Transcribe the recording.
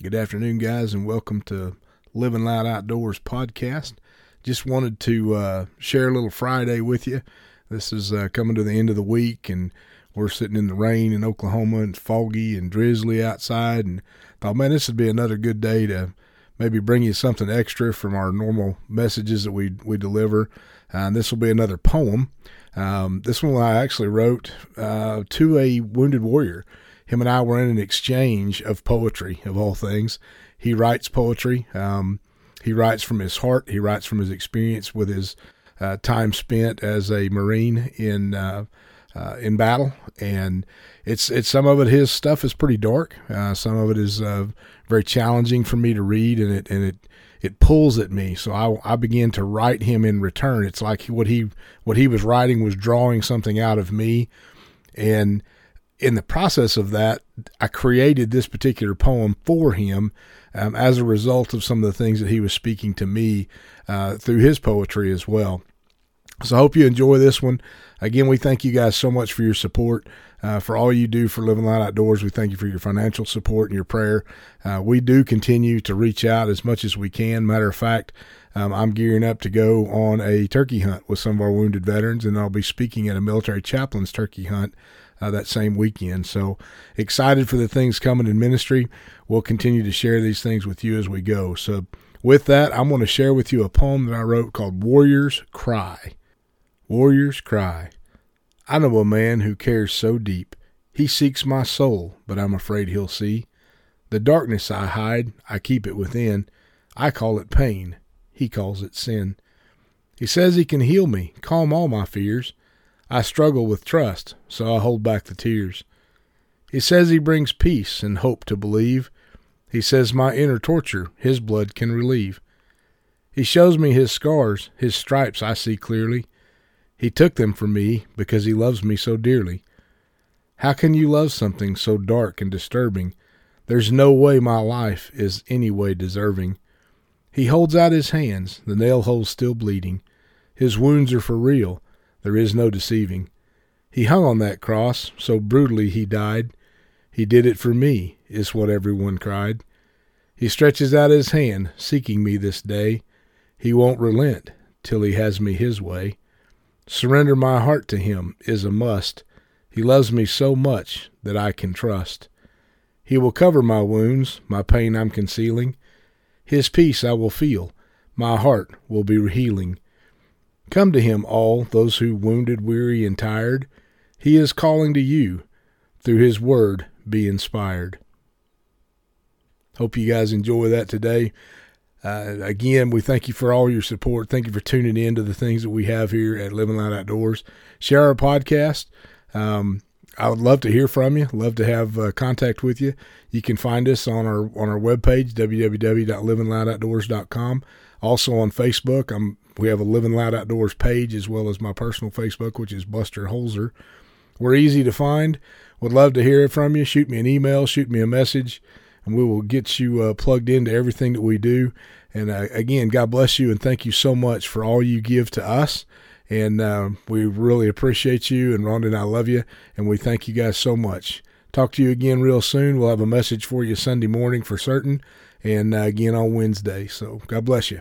Good afternoon, guys, and welcome to Living Loud Outdoors podcast. Just wanted to uh, share a little Friday with you. This is uh, coming to the end of the week, and we're sitting in the rain in Oklahoma and foggy and drizzly outside. And thought, man, this would be another good day to maybe bring you something extra from our normal messages that we we deliver. Uh, and this will be another poem. Um, this one I actually wrote uh, to a wounded warrior. Him and I were in an exchange of poetry, of all things. He writes poetry. Um, he writes from his heart. He writes from his experience with his uh, time spent as a Marine in uh, uh, in battle, and it's it's some of it. His stuff is pretty dark. Uh, some of it is uh, very challenging for me to read, and it and it it pulls at me. So I I began to write him in return. It's like what he what he was writing was drawing something out of me, and in the process of that, I created this particular poem for him um, as a result of some of the things that he was speaking to me uh, through his poetry as well. So I hope you enjoy this one. Again, we thank you guys so much for your support, uh, for all you do for Living Loud Outdoors. We thank you for your financial support and your prayer. Uh, we do continue to reach out as much as we can. Matter of fact, um, I'm gearing up to go on a turkey hunt with some of our wounded veterans, and I'll be speaking at a military chaplain's turkey hunt uh, that same weekend. So excited for the things coming in ministry. We'll continue to share these things with you as we go. So with that, I'm going to share with you a poem that I wrote called Warriors Cry. Warriors cry. I know a man who cares so deep. He seeks my soul, but I'm afraid he'll see. The darkness I hide, I keep it within. I call it pain. He calls it sin. He says he can heal me, calm all my fears. I struggle with trust, so I hold back the tears. He says he brings peace and hope to believe. He says my inner torture his blood can relieve. He shows me his scars, his stripes I see clearly. He took them for me because he loves me so dearly. How can you love something so dark and disturbing? There's no way my life is any way deserving. He holds out his hands, the nail holes still bleeding. His wounds are for real, there is no deceiving. He hung on that cross, so brutally he died. He did it for me, is what everyone cried. He stretches out his hand, seeking me this day. He won't relent till he has me his way. Surrender my heart to him is a must. He loves me so much that I can trust. He will cover my wounds, my pain I'm concealing. His peace I will feel, my heart will be healing. Come to him, all those who wounded, weary, and tired. He is calling to you. Through his word, be inspired. Hope you guys enjoy that today. Uh, again, we thank you for all your support. Thank you for tuning in to the things that we have here at Living Loud Outdoors. Share our podcast. Um, I would love to hear from you. Love to have uh, contact with you. You can find us on our on our webpage www.livingloudoutdoors.com. Also on Facebook, I'm we have a Living Loud Outdoors page as well as my personal Facebook, which is Buster Holzer. We're easy to find. Would love to hear from you. Shoot me an email, shoot me a message and we will get you uh, plugged into everything that we do. And uh, again, God bless you and thank you so much for all you give to us. And uh, we really appreciate you. And Rhonda and I love you. And we thank you guys so much. Talk to you again real soon. We'll have a message for you Sunday morning for certain. And uh, again on Wednesday. So God bless you.